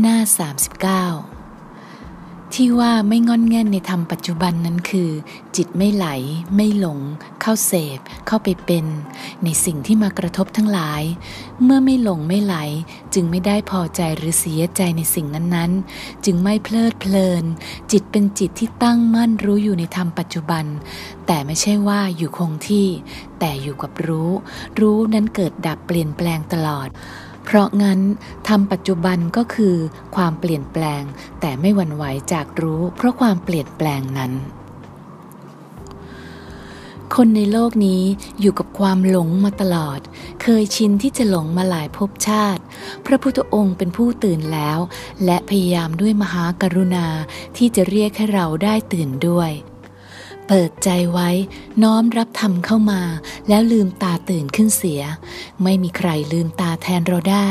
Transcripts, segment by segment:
หน้า 39 ที่ว่าไม่งอนเง่นในธรรมปัจจุบันนั้นคือ จิตไม่ไหล ไม่หลง เข้าเสพ เข้าไปเป็น ในสิ่งที่มากระทบทั้งหลาย เมื่อไม่หลงไม่ไหล จึงไม่ได้พอใจหรือเสียใจในสิ่งนั้นๆ จึงไม่เพลิดเพลิน จิตเป็นจิตที่ตั้งมั่นรู้อยู่ในธรรมปัจจุบัน แต่ไม่ใช่ว่าอยู่คงที่ แต่อยู่กับรู้ รู้นั้นเกิดดับเปลี่ยนแปลงตลอด เพราะงั้นทำปัจจุบันก็คือความเปลี่ยนแปลง แต่ไม่หวั่นไหวจากรู้เพราะความเปลี่ยนแปลงนั้น คนในโลกนี้อยู่กับความหลงมาตลอด เคยชินที่จะหลงมาหลายภพชาติ พระพุทธองค์เป็นผู้ตื่นแล้ว และพยายามด้วยมหากรุณาที่จะเรียกให้เราได้ตื่นด้วย เปิดใจไว้น้อมรับธรรมเข้ามา แล้วลืมตาตื่นขึ้นเสีย ไม่มีใครลืมตาแทนเราได้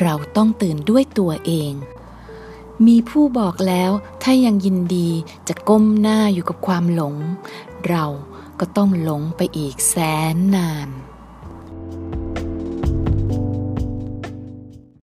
เราต้องตื่นด้วยตัวเอง มีผู้บอกแล้วถ้ายังยินดีจะก้มหน้าอยู่กับความหลง เราก็ต้องหลงไปอีกแสนนาน